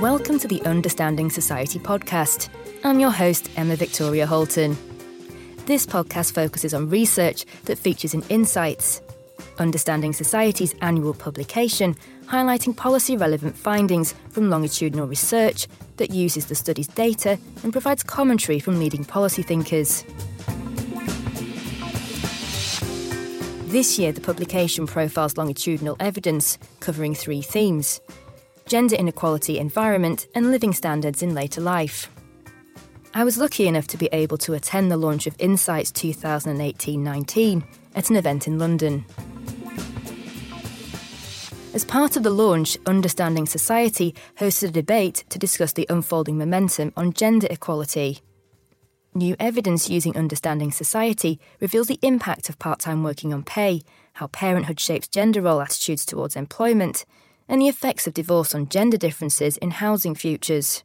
Welcome to the Understanding Society podcast. I'm your host, Emma Victoria Holton. This podcast focuses on research that features in Insights, Understanding Society's annual publication highlighting policy relevant findings from longitudinal research that uses the study's data and provides commentary from leading policy thinkers. This year, the publication profiles longitudinal evidence covering three themes gender inequality, environment, and living standards in later life. I was lucky enough to be able to attend the launch of Insights 2018 19 at an event in London. As part of the launch, Understanding Society hosted a debate to discuss the unfolding momentum on gender equality. New evidence using Understanding Society reveals the impact of part time working on pay, how parenthood shapes gender role attitudes towards employment, and the effects of divorce on gender differences in housing futures.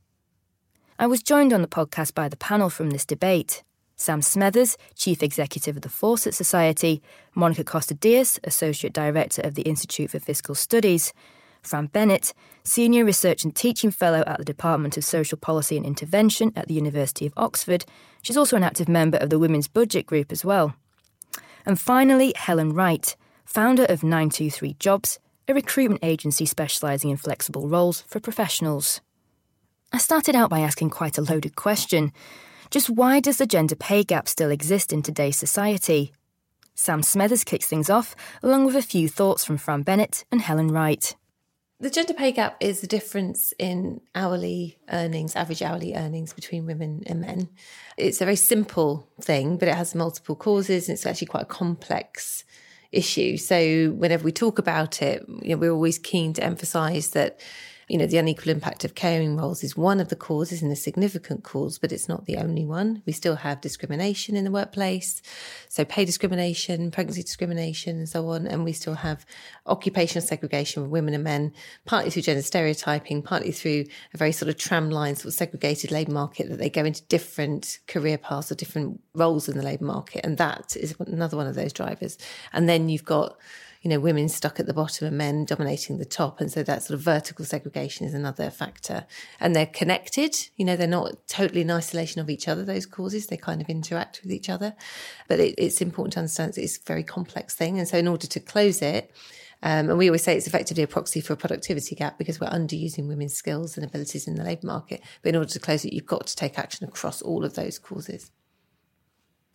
I was joined on the podcast by the panel from this debate. Sam Smethers, Chief Executive of the Fawcett Society, Monica Costa Dias, Associate Director of the Institute for Fiscal Studies, Fran Bennett, Senior Research and Teaching Fellow at the Department of Social Policy and Intervention at the University of Oxford. She's also an active member of the Women's Budget Group as well. And finally, Helen Wright, founder of 923 Jobs, a recruitment agency specialising in flexible roles for professionals. I started out by asking quite a loaded question. Just why does the gender pay gap still exist in today's society? Sam Smethers kicks things off, along with a few thoughts from Fran Bennett and Helen Wright. The gender pay gap is the difference in hourly earnings, average hourly earnings between women and men. It's a very simple thing, but it has multiple causes and it's actually quite a complex issue. So whenever we talk about it, you know, we're always keen to emphasize that you know, the unequal impact of caring roles is one of the causes and a significant cause, but it's not the only one. We still have discrimination in the workplace, so pay discrimination, pregnancy discrimination, and so on. And we still have occupational segregation of women and men, partly through gender stereotyping, partly through a very sort of tramline, sort of segregated labour market that they go into different career paths or different roles in the labour market. And that is another one of those drivers. And then you've got you know, women stuck at the bottom and men dominating the top. And so that sort of vertical segregation is another factor. And they're connected, you know, they're not totally in isolation of each other, those causes. They kind of interact with each other. But it, it's important to understand it's a very complex thing. And so in order to close it, um, and we always say it's effectively a proxy for a productivity gap because we're underusing women's skills and abilities in the labour market. But in order to close it, you've got to take action across all of those causes.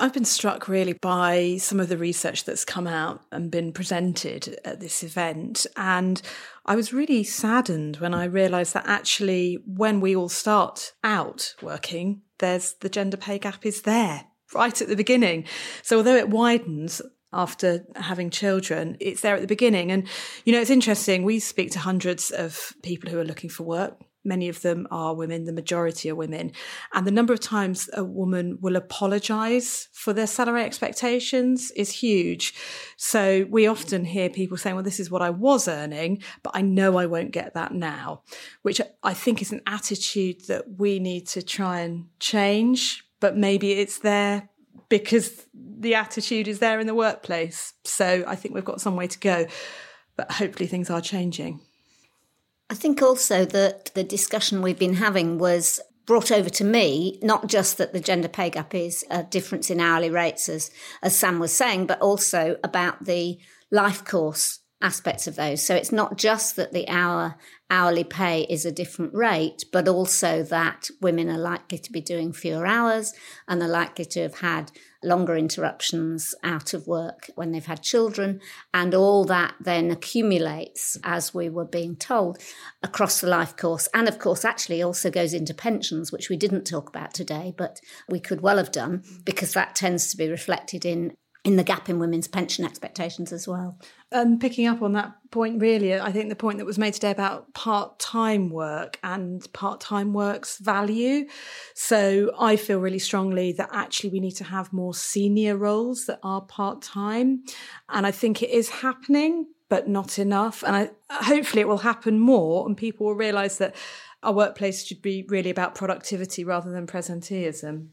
I've been struck really by some of the research that's come out and been presented at this event. And I was really saddened when I realised that actually, when we all start out working, there's the gender pay gap is there right at the beginning. So although it widens, after having children, it's there at the beginning. And, you know, it's interesting. We speak to hundreds of people who are looking for work, Many of them are women, the majority are women. And the number of times a woman will apologize for their salary expectations is huge. So we often hear people saying, well, this is what I was earning, but I know I won't get that now, which I think is an attitude that we need to try and change. But maybe it's there because the attitude is there in the workplace. So I think we've got some way to go, but hopefully things are changing. I think also that the discussion we've been having was brought over to me, not just that the gender pay gap is a difference in hourly rates, as, as Sam was saying, but also about the life course aspects of those. So it's not just that the hour hourly pay is a different rate, but also that women are likely to be doing fewer hours and are likely to have had longer interruptions out of work when they've had children. And all that then accumulates, as we were being told, across the life course. And of course, actually also goes into pensions, which we didn't talk about today, but we could well have done because that tends to be reflected in in the gap in women's pension expectations as well. And picking up on that point, really, I think the point that was made today about part time work and part time work's value. So I feel really strongly that actually we need to have more senior roles that are part time. And I think it is happening, but not enough. And I, hopefully it will happen more and people will realise that our workplace should be really about productivity rather than presenteeism.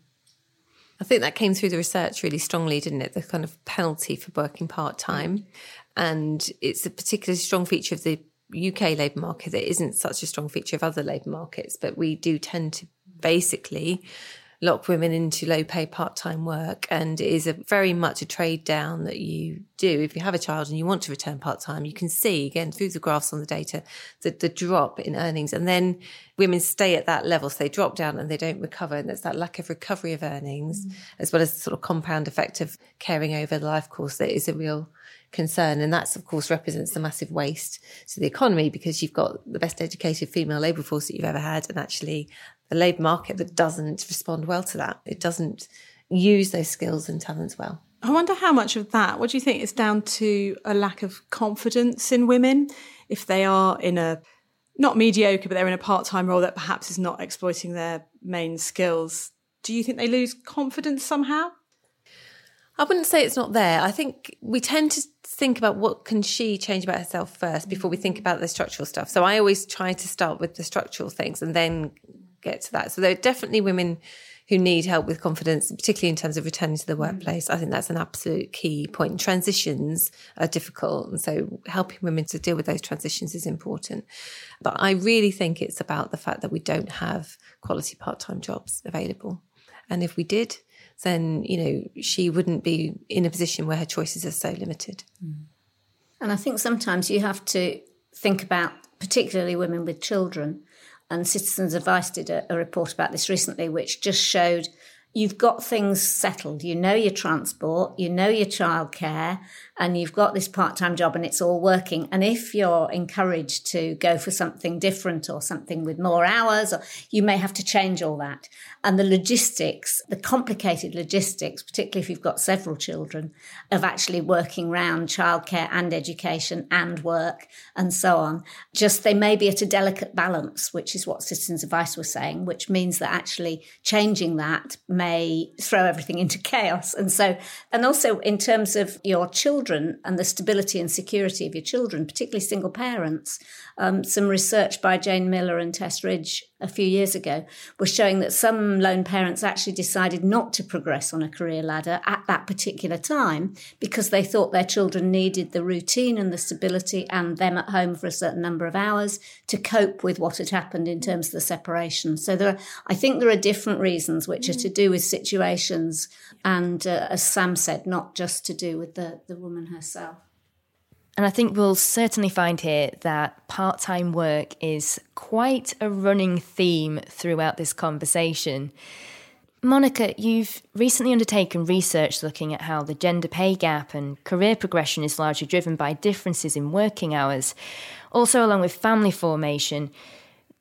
I think that came through the research really strongly, didn't it? The kind of penalty for working part time. And it's a particularly strong feature of the UK labour market that isn't such a strong feature of other labour markets, but we do tend to basically lock women into low pay part time work. And it is a very much a trade down that you do. If you have a child and you want to return part time, you can see again through the graphs on the data that the drop in earnings. And then women stay at that level. So they drop down and they don't recover. And there's that lack of recovery of earnings, mm. as well as the sort of compound effect of caring over the life course that is a real concern. And that's, of course, represents the massive waste to the economy because you've got the best educated female labour force that you've ever had. And actually the labour market that doesn't respond well to that. It doesn't use those skills and talents well. I wonder how much of that, what do you think is down to a lack of confidence in women if they are in a not mediocre, but they're in a part time role that perhaps is not exploiting their main skills? Do you think they lose confidence somehow? I wouldn't say it's not there. I think we tend to think about what can she change about herself first before we think about the structural stuff. So I always try to start with the structural things and then get to that. So there are definitely women who need help with confidence, particularly in terms of returning to the mm. workplace. I think that's an absolute key point. Transitions are difficult. And so helping women to deal with those transitions is important. But I really think it's about the fact that we don't have quality part time jobs available. And if we did, then, you know, she wouldn't be in a position where her choices are so limited. Mm. And I think sometimes you have to think about, particularly women with children, and Citizens Advice did a, a report about this recently, which just showed you've got things settled. You know your transport, you know your childcare, and you've got this part time job and it's all working. And if you're encouraged to go for something different or something with more hours, you may have to change all that. And the logistics, the complicated logistics, particularly if you've got several children, of actually working around childcare and education and work and so on, just they may be at a delicate balance, which is what Citizens Advice was saying, which means that actually changing that may throw everything into chaos. And so, and also in terms of your children and the stability and security of your children, particularly single parents, um, some research by Jane Millar and Tess Ridge a few years ago was showing that some lone parents actually decided not to progress on a career ladder at that particular time because they thought their children needed the routine and the stability and them at home for a certain number of hours to cope with what had happened in terms of the separation. So there, are, I think there are different reasons which are to do with situations and, uh, as Sam said, not just to do with the, the woman herself. And I think we'll certainly find here that part time work is quite a running theme throughout this conversation. Monica, you've recently undertaken research looking at how the gender pay gap and career progression is largely driven by differences in working hours, also along with family formation.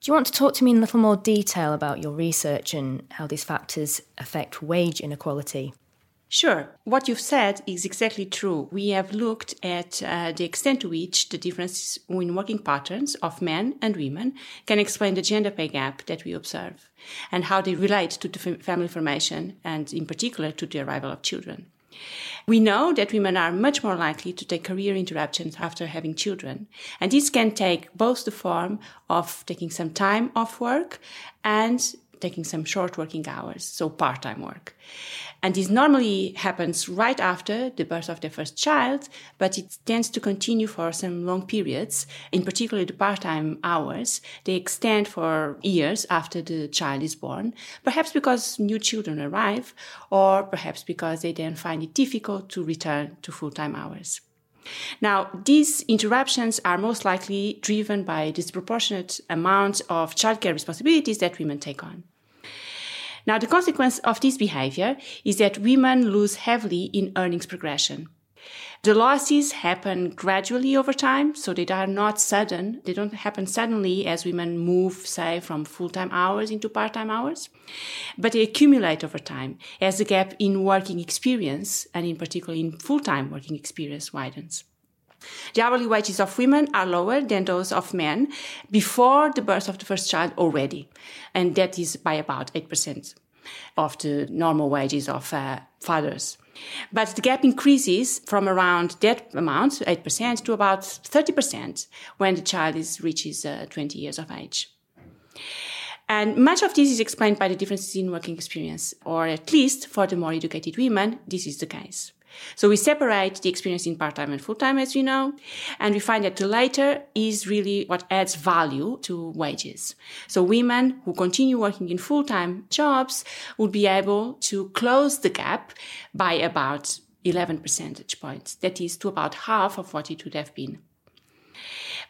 Do you want to talk to me in a little more detail about your research and how these factors affect wage inequality? Sure. What you've said is exactly true. We have looked at uh, the extent to which the differences in working patterns of men and women can explain the gender pay gap that we observe and how they relate to the family formation and, in particular, to the arrival of children. We know that women are much more likely to take career interruptions after having children. And this can take both the form of taking some time off work and taking some short working hours, so part time work. And this normally happens right after the birth of the first child, but it tends to continue for some long periods. In particular, the part-time hours, they extend for years after the child is born, perhaps because new children arrive, or perhaps because they then find it difficult to return to full-time hours. Now, these interruptions are most likely driven by disproportionate amounts of childcare responsibilities that women take on. Now, the consequence of this behavior is that women lose heavily in earnings progression. The losses happen gradually over time, so they are not sudden. They don't happen suddenly as women move, say, from full time hours into part time hours, but they accumulate over time as the gap in working experience, and in particular in full time working experience, widens. The hourly wages of women are lower than those of men before the birth of the first child already, and that is by about 8% of the normal wages of uh, fathers. But the gap increases from around that amount, 8%, to about 30% when the child is, reaches uh, 20 years of age. And much of this is explained by the differences in working experience, or at least for the more educated women, this is the case. So we separate the experience in part-time and full-time, as you know, and we find that the later is really what adds value to wages. So women who continue working in full-time jobs would be able to close the gap by about 11 percentage points. That is to about half of what it would have been.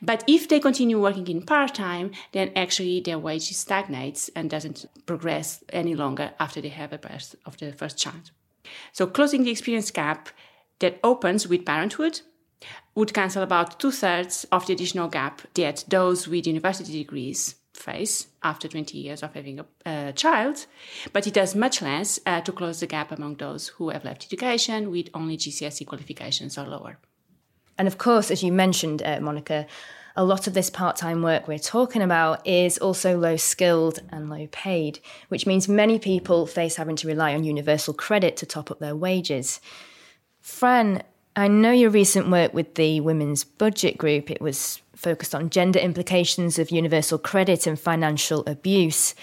But if they continue working in part time, then actually their wage stagnates and doesn't progress any longer after they have a birth of the first child. So closing the experience gap that opens with parenthood would cancel about two thirds of the additional gap that those with university degrees face after 20 years of having a, a child, but it does much less uh, to close the gap among those who have left education with only GCSE qualifications or lower. And of course, as you mentioned, uh, Monica, a lot of this part time work we're talking about is also low skilled and low paid, which means many people face having to rely on universal credit to top up their wages. Fran, I know your recent work with the Women's Budget Group, it was focused on gender implications of universal credit and financial abuse.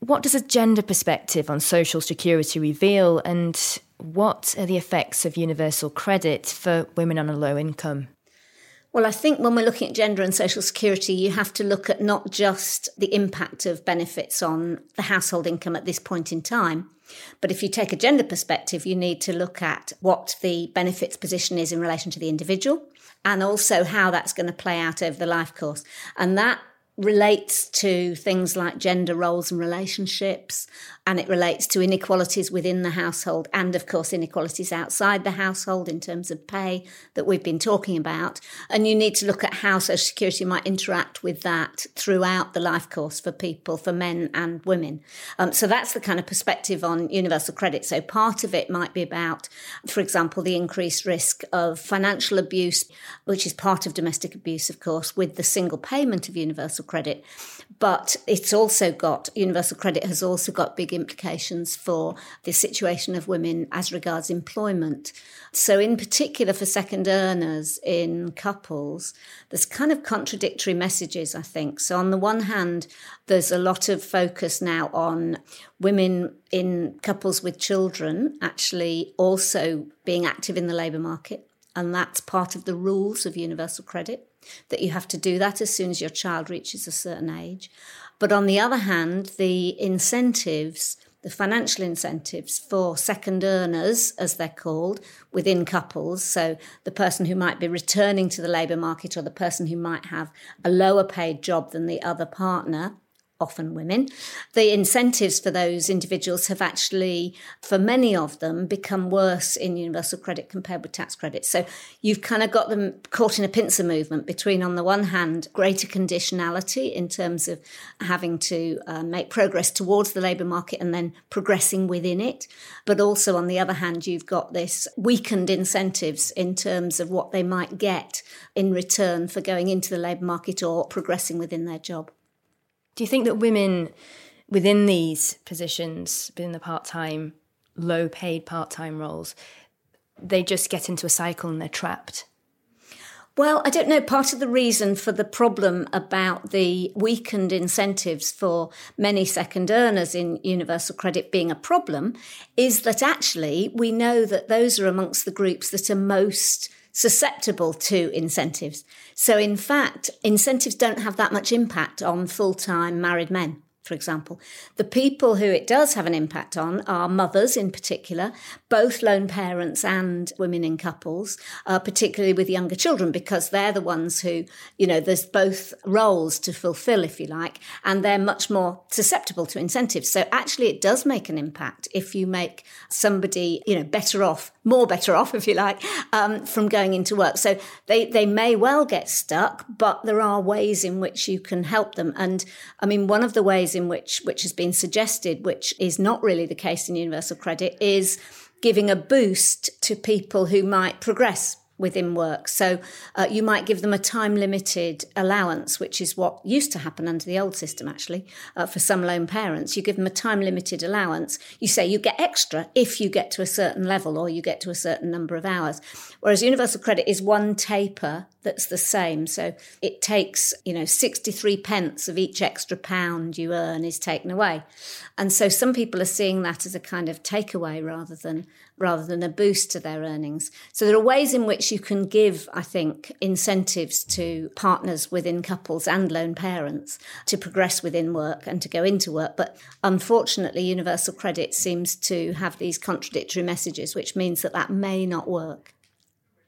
What does a gender perspective on social security reveal, and what are the effects of universal credit for women on a low income? Well, I think when we're looking at gender and social security, you have to look at not just the impact of benefits on the household income at this point in time, but if you take a gender perspective, you need to look at what the benefits position is in relation to the individual and also how that's going to play out over the life course. And that relates to things like gender roles and relationships, and it relates to inequalities within the household and, of course, inequalities outside the household in terms of pay that we've been talking about. And you need to look at how Social Security might interact with that throughout the life course for people, for men and women. Um, so that's the kind of perspective on universal credit. So part of it might be about, for example, the increased risk of financial abuse, which is part of domestic abuse, of course, with the single payment of universal credit. But it's also got, universal credit has also got big implications for the situation of women as regards employment. So, in particular, for second earners in couples, there's kind of contradictory messages, I think. So, on the one hand, there's a lot of focus now on women in couples with children actually also being active in the labour market. And that's part of the rules of universal credit that you have to do that as soon as your child reaches a certain age. But on the other hand, the incentives, the financial incentives for second earners, as they're called, within couples, so the person who might be returning to the labour market or the person who might have a lower paid job than the other partner, often women, the incentives for those individuals have actually, for many of them, become worse in universal credit compared with tax credit. So you've kind of got them caught in a pincer movement between, on the one hand, greater conditionality in terms of having to uh, make progress towards the labour market and then progressing within it. But also, on the other hand, you've got this weakened incentives in terms of what they might get in return for going into the labour market or progressing within their job. Do you think that women within these positions, within the part time, low paid part time roles, they just get into a cycle and they're trapped? Well, I don't know. Part of the reason for the problem about the weakened incentives for many second earners in universal credit being a problem is that actually we know that those are amongst the groups that are most susceptible to incentives. So, in fact, incentives don't have that much impact on full time married men for example. The people who it does have an impact on are mothers in particular, both lone parents and women in couples, uh, particularly with younger children, because they're the ones who, you know, there's both roles to fulfill, if you like, and they're much more susceptible to incentives. So actually, it does make an impact if you make somebody, you know, better off, more better off, if you like, um, from going into work. So they, they may well get stuck, but there are ways in which you can help them. And I mean, one of the ways in which which has been suggested, which is not really the case in universal credit, is giving a boost to people who might progress within work. So uh, you might give them a time limited allowance, which is what used to happen under the old system, actually, uh, for some lone parents. You give them a time limited allowance. You say you get extra if you get to a certain level or you get to a certain number of hours. Whereas universal credit is one taper that's the same. So it takes, you know, 63 pence of each extra pound you earn is taken away. And so some people are seeing that as a kind of takeaway rather than rather than a boost to their earnings. So there are ways in which you can give, I think, incentives to partners within couples and lone parents to progress within work and to go into work. But unfortunately, universal credit seems to have these contradictory messages, which means that that may not work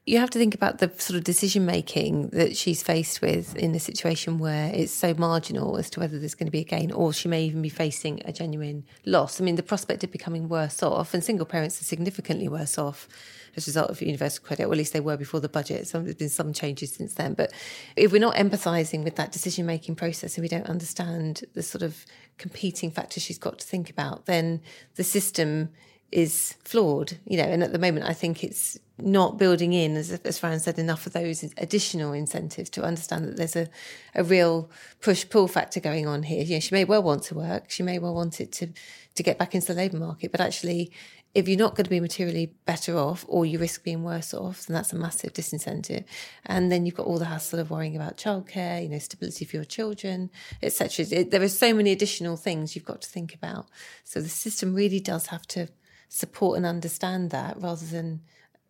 you have to think about the sort of decision making that she's faced with in a situation where it's so marginal as to whether there's going to be a gain or she may even be facing a genuine loss. I mean, the prospect of becoming worse off, and single parents are significantly worse off as a result of universal credit, or at least they were before the budget. So there's been some changes since then. But if we're not empathising with that decision making process and we don't understand the sort of competing factors she's got to think about, then the system is flawed, you know, and at the moment I think it's not building in, as, as Fran said, enough of those additional incentives to understand that there's a, a real push pull factor going on here. You know, she may well want to work, she may well want it to to get back into the labour market, but actually, if you're not going to be materially better off, or you risk being worse off, then that's a massive disincentive. And then you've got all the hassle of worrying about childcare, you know, stability for your children, etc. There are so many additional things you've got to think about. So the system really does have to support and understand that rather than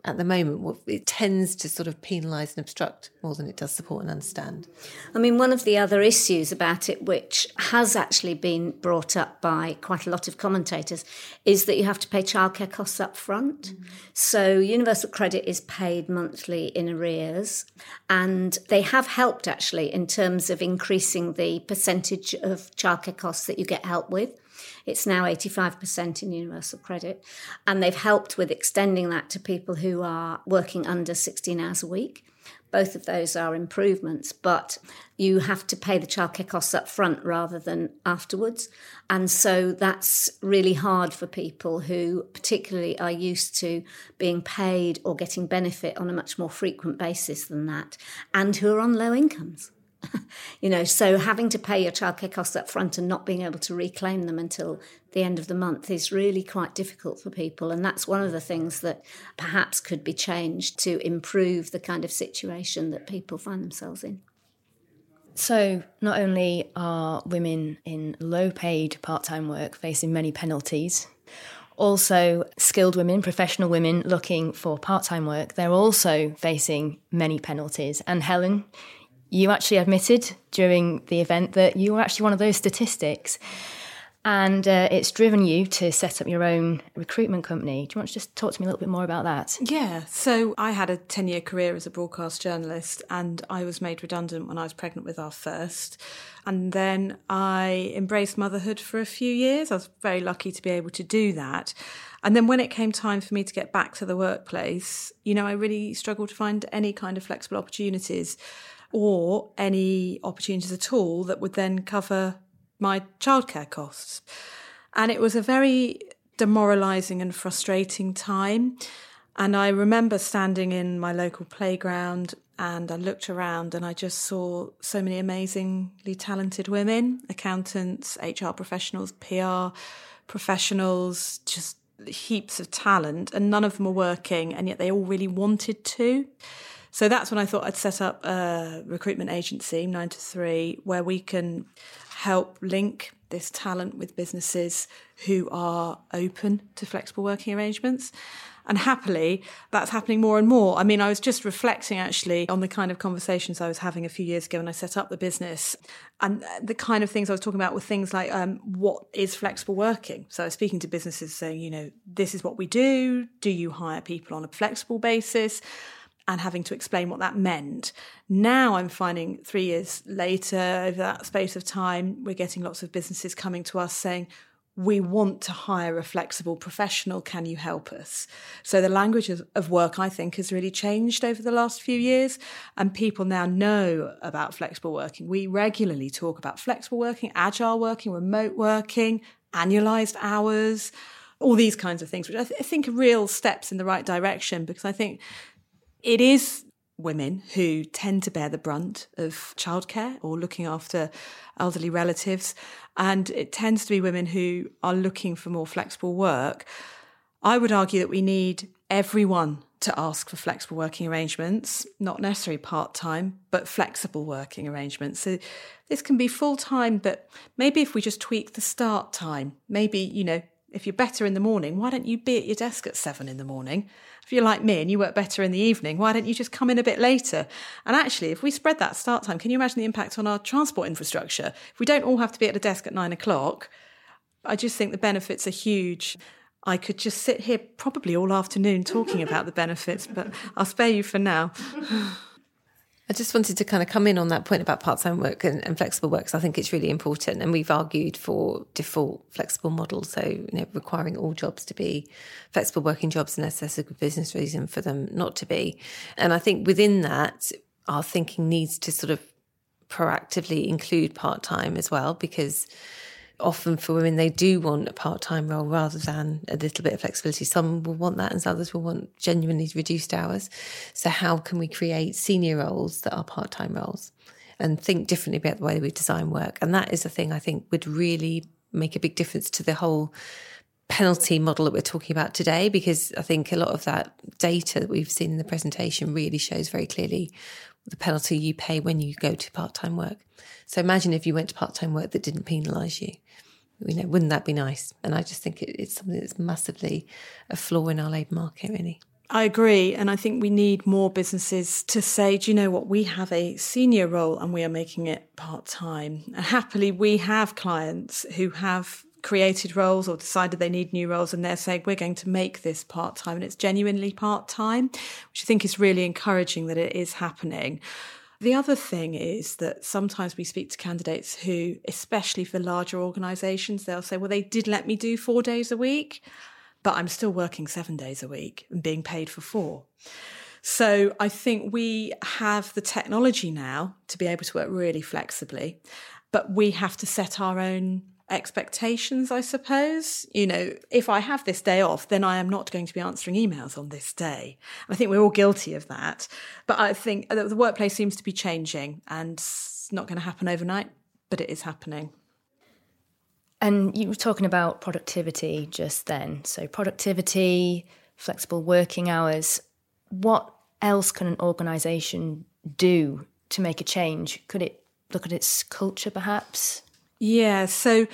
at the moment, it tends to sort of penalise and obstruct more than it does support and understand. I mean, one of the other issues about it, which has actually been brought up by quite a lot of commentators, is that you have to pay childcare costs up front. Mm-hmm. So, universal credit is paid monthly in arrears, and they have helped actually in terms of increasing the percentage of childcare costs that you get help with. It's now 85% in universal credit. And they've helped with extending that to people who are working under 16 hours a week. Both of those are improvements, but you have to pay the childcare costs up front rather than afterwards. And so that's really hard for people who particularly are used to being paid or getting benefit on a much more frequent basis than that and who are on low incomes. you know, so having to pay your childcare costs up front and not being able to reclaim them until the end of the month is really quite difficult for people. And that's one of the things that perhaps could be changed to improve the kind of situation that people find themselves in. So, not only are women in low paid part time work facing many penalties, also skilled women, professional women looking for part time work, they're also facing many penalties. And Helen, you actually admitted during the event that you were actually one of those statistics. And uh, it's driven you to set up your own recruitment company. Do you want to just talk to me a little bit more about that? Yeah. So I had a 10 year career as a broadcast journalist, and I was made redundant when I was pregnant with our first. And then I embraced motherhood for a few years. I was very lucky to be able to do that. And then when it came time for me to get back to the workplace, you know, I really struggled to find any kind of flexible opportunities or any opportunities at all that would then cover my childcare costs. And it was a very demoralizing and frustrating time. And I remember standing in my local playground and I looked around and I just saw so many amazingly talented women, accountants, HR professionals, PR professionals, just heaps of talent. And none of them were working, and yet they all really wanted to. So that's when I thought I'd set up a recruitment agency, nine to three, where we can help link this talent with businesses who are open to flexible working arrangements. And happily, that's happening more and more. I mean, I was just reflecting actually on the kind of conversations I was having a few years ago when I set up the business. And the kind of things I was talking about were things like um, what is flexible working? So I was speaking to businesses saying, you know, this is what we do. Do you hire people on a flexible basis? And having to explain what that meant. Now I'm finding three years later, over that space of time, we're getting lots of businesses coming to us saying, we want to hire a flexible professional. Can you help us? So the language of, work, I think, has really changed over the last few years. And people now know about flexible working. We regularly talk about flexible working, agile working, remote working, annualized hours, all these kinds of things, which I, th- I think are real steps in the right direction because I think it is women who tend to bear the brunt of childcare or looking after elderly relatives. And it tends to be women who are looking for more flexible work. I would argue that we need everyone to ask for flexible working arrangements, not necessarily part time, but flexible working arrangements. So this can be full time, but maybe if we just tweak the start time, maybe, you know, if you're better in the morning, why don't you be at your desk at seven in the morning? If you're like me and you work better in the evening, why don't you just come in a bit later? And actually, if we spread that start time, can you imagine the impact on our transport infrastructure? If we don't all have to be at a desk at nine o'clock, I just think the benefits are huge. I could just sit here probably all afternoon talking about the benefits, but I'll spare you for now. I just wanted to kind of come in on that point about part time work and, and, flexible work because I think it's really important. And we've argued for default flexible models, so you know, requiring all jobs to be flexible working jobs unless there's a good business reason for them not to be. And I think within that, our thinking needs to sort of proactively include part time as well because often for women, they do want a part time role rather than a little bit of flexibility. Some will want that, and others will want genuinely reduced hours. So, how can we create senior roles that are part time roles and think differently about the way we design work? And that is a thing I think would really make a big difference to the whole penalty model that we're talking about today because I think a lot of that data that we've seen in the presentation really shows very clearly the penalty you pay when you go to part time work. So imagine if you went to part time work that didn't penalise you. You know, wouldn't that be nice? And I just think it, it's something that's massively a flaw in our labour market, really. I agree. And I think we need more businesses to say, do you know what? We have a senior role and we are making it part time. And happily, we have clients who have created roles or decided they need new roles and they're saying we're going to make this part time and it's genuinely part time, which I think is really encouraging that it is happening. The other thing is that sometimes we speak to candidates who, especially for larger organisations, they'll say, well, they did let me do four days a week, but I'm still working seven days a week and being paid for four. So I think we have the technology now to be able to work really flexibly, but we have to set our own expectations, I suppose. You know, if I have this day off, then I am not going to be answering emails on this day. I think we're all guilty of that. But I think uh, the workplace seems to be changing and it's not going to happen overnight, but it is happening. And you were talking about productivity just then. So, productivity, flexible working hours. What else can an organisation do to make a change? Could it look at its culture perhaps? Yeah, so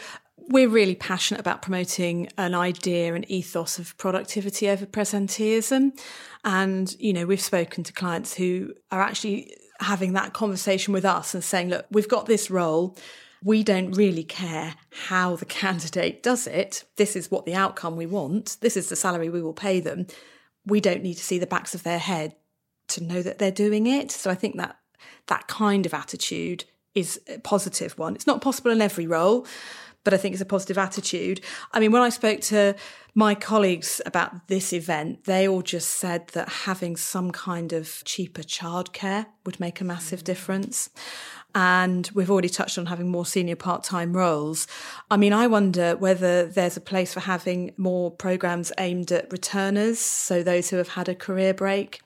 we're really passionate about promoting an idea and ethos of productivity over presenteeism. And, you know, we've spoken to clients who are actually having that conversation with us and saying, look, we've got this role. We don't really care how the candidate does it. This is what the outcome we want. This is the salary we will pay them. We don't need to see the backs of their head to know that they're doing it. So I think that that kind of attitude is a positive one. It's not possible in every role, but I think it's a positive attitude. I mean, when I spoke to my colleagues about this event, they all just said that having some kind of cheaper childcare would make a massive mm. difference. And we've already touched on having more senior part time roles. I mean, I wonder whether there's a place for having more programs aimed at returners, so those who have had a career break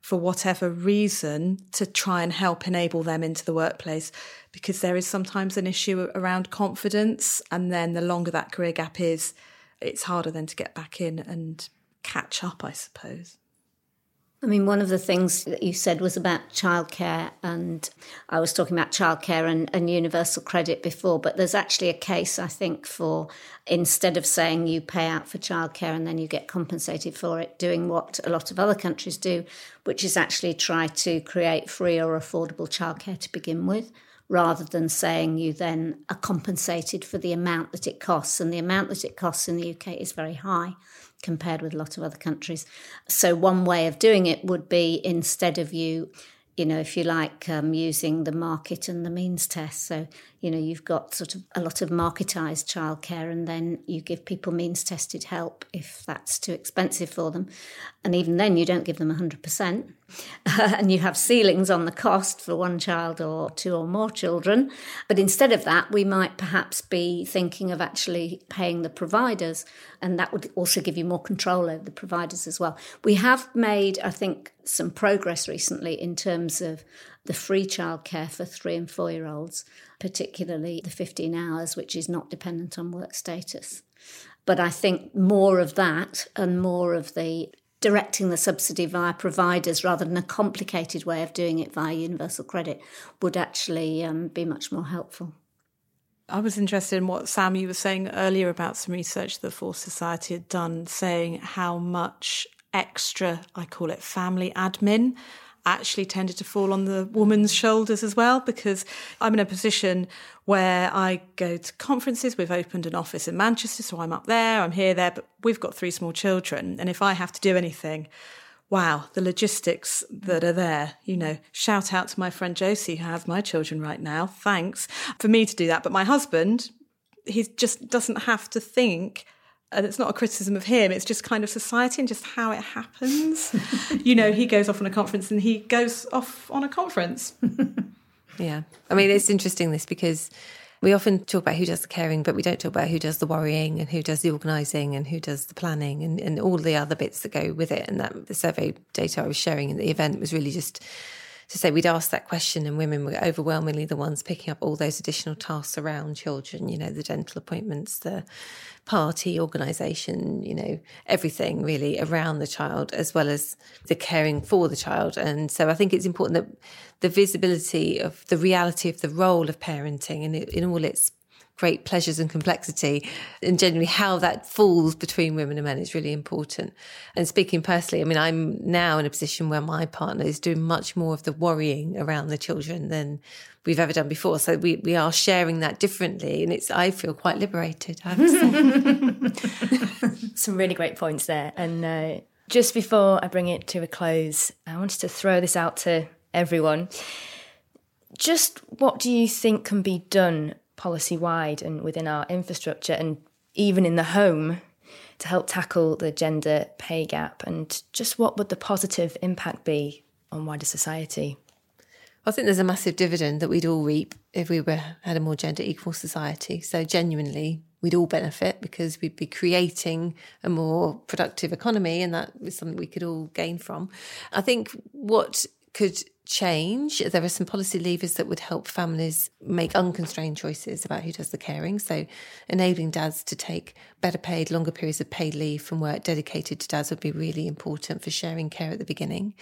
for whatever reason to try and help enable them into the workplace because there is sometimes an issue around confidence and then the longer that career gap is it's harder then to get back in and catch up i suppose I mean, one of the things that you said was about childcare, and I was talking about childcare and, and universal credit before, but there's actually a case, I think, for instead of saying you pay out for childcare and then you get compensated for it, doing what a lot of other countries do, which is actually try to create free or affordable childcare to begin with rather than saying you then are compensated for the amount that it costs. And the amount that it costs in the UK is very high compared with a lot of other countries. So, one way of doing it would be instead of you you know, if you like, um, using the market and the means test. So, you know, you've got sort of a lot of marketized childcare, and then you give people means tested help if that's too expensive for them. And even then, you don't give them 100%. and you have ceilings on the cost for one child or two or more children. But instead of that, we might perhaps be thinking of actually paying the providers, and that would also give you more control over the providers as well. We have made, I think, some progress recently in terms of the free childcare for three and four year olds, particularly the 15 hours, which is not dependent on work status. But I think more of that and more of the directing the subsidy via providers rather than a complicated way of doing it via universal credit would actually um, be much more helpful. I was interested in what Sam you were saying earlier about some research the Fawcett Society had done, saying how much extra, I call it family admin, actually tended to fall on the woman's shoulders as well because I'm in a position where I go to conferences. We've opened an office in Manchester, so I'm up there, I'm here, there, but we've got three small children. And if I have to do anything, wow, the logistics that are there, you know, shout out to my friend Josie who has my children right now. Thanks for me to do that. But my husband, he just doesn't have to think and it's not a criticism of him it's just kind of society and just how it happens. You know he goes off on a conference and he goes off on a conference. Yeah. I mean it's interesting this because we often talk about who does the caring but we don't talk about who does the worrying and who does the organising and who does the planning and, and all the other bits that go with it. And that the survey data i was sharing in the event was really just to say we'd asked that question and women were overwhelmingly the ones picking up all those additional tasks around children, you know, the dental appointments, the party organisation, you know, everything really around the child as well as the caring for the child. And so I think it's important that the visibility of the reality of the role of parenting in, in all its great pleasures and complexity and generally how that falls between women and men is really important. And speaking personally, I mean, I'm now in a position where my partner is doing much more of the worrying around the children than we've ever done before. So we, we are sharing that differently and it's, I feel quite liberated. Some really great points there. And uh, just before I bring it to a close, I wanted to throw this out to everyone. Just what do you think can be done policy wide and within our infrastructure and even in the home to help tackle the gender pay gap? And just what would the positive impact be on wider society? I think there's a massive dividend that we'd all reap if we were had a more gender equal society. So genuinely, we'd all benefit because we'd be creating a more productive economy, and that is something we could all gain from. I think what could change. There are some policy levers that would help families make unconstrained choices about who does the caring. So, enabling dads to take better paid, longer periods of paid leave from work dedicated to dads would be really important for sharing care at the beginning.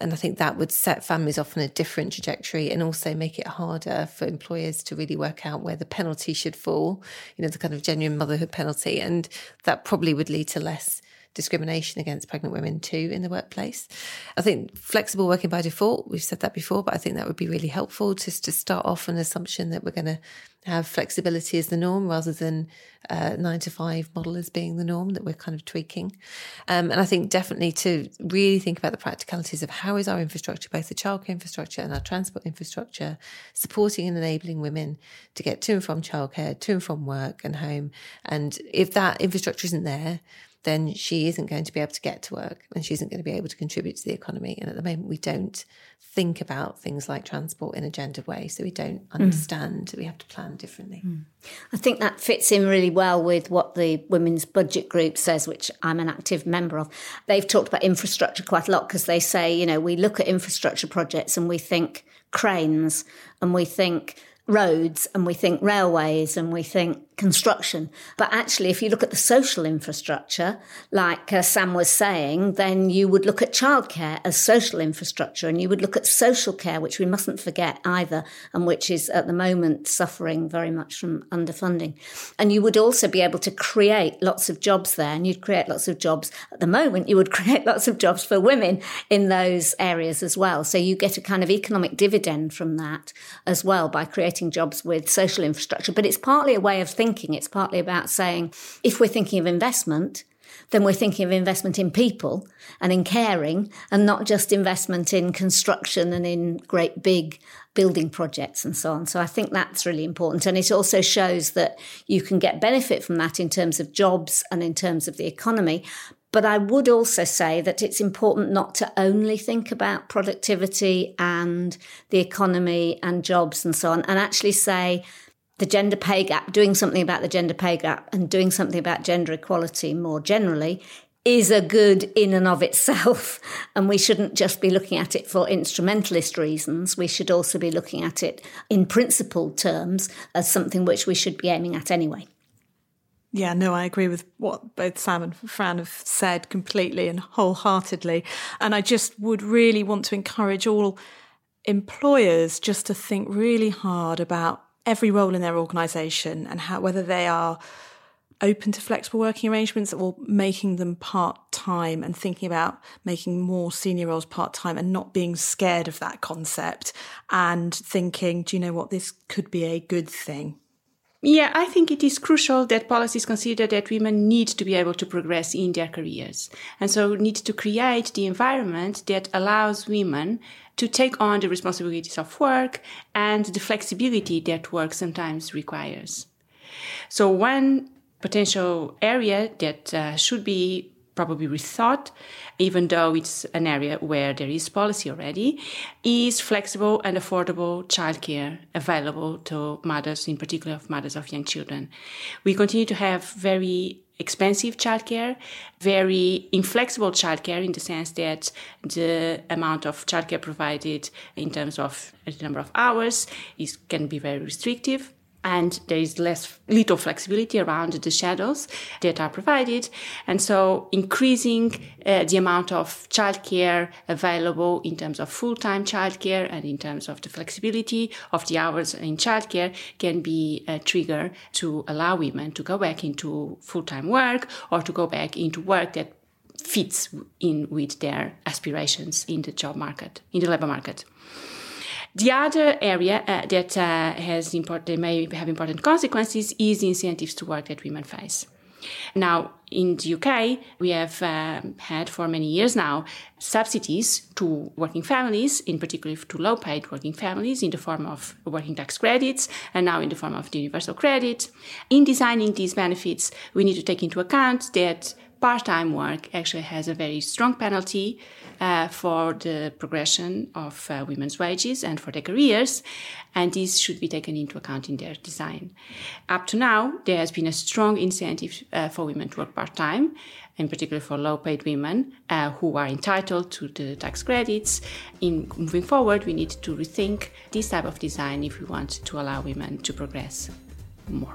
And I think that would set families off on a different trajectory and also make it harder for employers to really work out where the penalty should fall, you know, the kind of genuine motherhood penalty. And that probably would lead to less discrimination against pregnant women too in the workplace. I think flexible working by default, we've said that before, but I think that would be really helpful just to start off an assumption that we're going to have flexibility as the norm rather than uh, nine to five model as being the norm that we're kind of tweaking. Um, and I think definitely to really think about the practicalities of how is our infrastructure, both the childcare infrastructure and our transport infrastructure, supporting and enabling women to get to and from childcare, to and from work and home. And if that infrastructure isn't there, then she isn't going to be able to get to work and she isn't going to be able to contribute to the economy. And at the moment, we don't think about things like transport in a gendered way. So we don't hmm. understand mm. we have to plan differently. Mm. I think that fits in really well with what the Women's Budget Group says, which I'm an active member of. They've talked about infrastructure quite a lot because they say, you know, we look at infrastructure projects and we think cranes and we think roads and we think railways and we think construction. But actually, if you look at the social infrastructure, like uh, Sam was saying, then you would look at childcare as social infrastructure and you would look at social care, which we mustn't forget either, and which is at the moment suffering very much from underfunding. And you would also be able to create lots of jobs there and you'd create lots of jobs. At the moment, you would create lots of jobs for women in those areas as well. So you get a kind of economic dividend from that as well by creating jobs with social infrastructure. But it's partly a way of thinking thinking. It's partly about saying if we're thinking of investment, then we're thinking of investment in people and in caring and not just investment in construction and in great big building projects and so on. So I think that's really important. And it also shows that you can get benefit from that in terms of jobs and in terms of the economy. But I would also say that it's important not to only think about productivity and the economy and jobs and so on, and actually say, the gender pay gap, doing something about the gender pay gap and doing something about gender equality more generally is a good in and of itself. And we shouldn't just be looking at it for instrumentalist reasons. We should also be looking at it in principled terms as something which we should be aiming at anyway. Yeah, no, I agree with what both Sam and Fran have said completely and wholeheartedly. And I just would really want to encourage all employers just to think really hard about every role in their organisation and how whether they are open to flexible working arrangements or making them part time and thinking about making more senior roles part time and not being scared of that concept and thinking, do you know what, this could be a good thing. Yeah, I think it is crucial that policies consider that women need to be able to progress in their careers. And so need to create the environment that allows women to take on the responsibilities of work and the flexibility that work sometimes requires. So one potential area that uh, should be probably rethought, even though it's an area where there is policy already, is flexible and affordable childcare available to mothers, in particular of mothers of young children. We continue to have very expensive childcare, very inflexible childcare in the sense that the amount of childcare provided in terms of the number of hours is can be very restrictive and there is less little flexibility around the shadows that are provided. And so increasing uh, the amount of childcare available in terms of full-time childcare and in terms of the flexibility of the hours in childcare can be a trigger to allow women to go back into full-time work or to go back into work that fits in with their aspirations in the job market in the labor market the other area uh, that uh, has important, may have important consequences is the incentives to work that women face. Now, in the UK, we have um, had for many years now subsidies to working families, in particular to low paid working families, in the form of working tax credits and now in the form of the universal credit. In designing these benefits, we need to take into account that part time work actually has a very strong penalty uh, for the progression of uh, women's wages and for their careers, and this should be taken into account in their design. Up to now, there has been a strong incentive uh, for women to work part time, in particular for low paid women uh, who are entitled to the tax credits. In moving forward, we need to rethink this type of design if we want to allow women to progress more.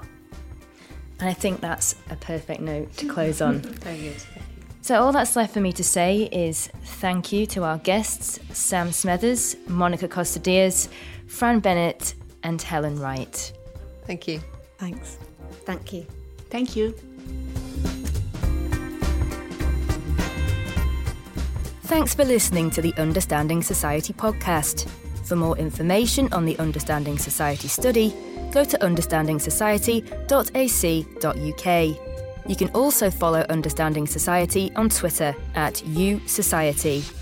And I think that's a perfect note to close on. Very good. So, all that's left for me to say is thank you to our guests Sam Smethers, Monica Costa Dias, Fran Bennett, and Helen Wright. Thank you. Thanks. Thank you. Thank you. Thanks for listening to the Understanding Society podcast. For more information on the Understanding Society study, go to understandingsociety.ac.uk. You can also follow Understanding Society on Twitter at USociety.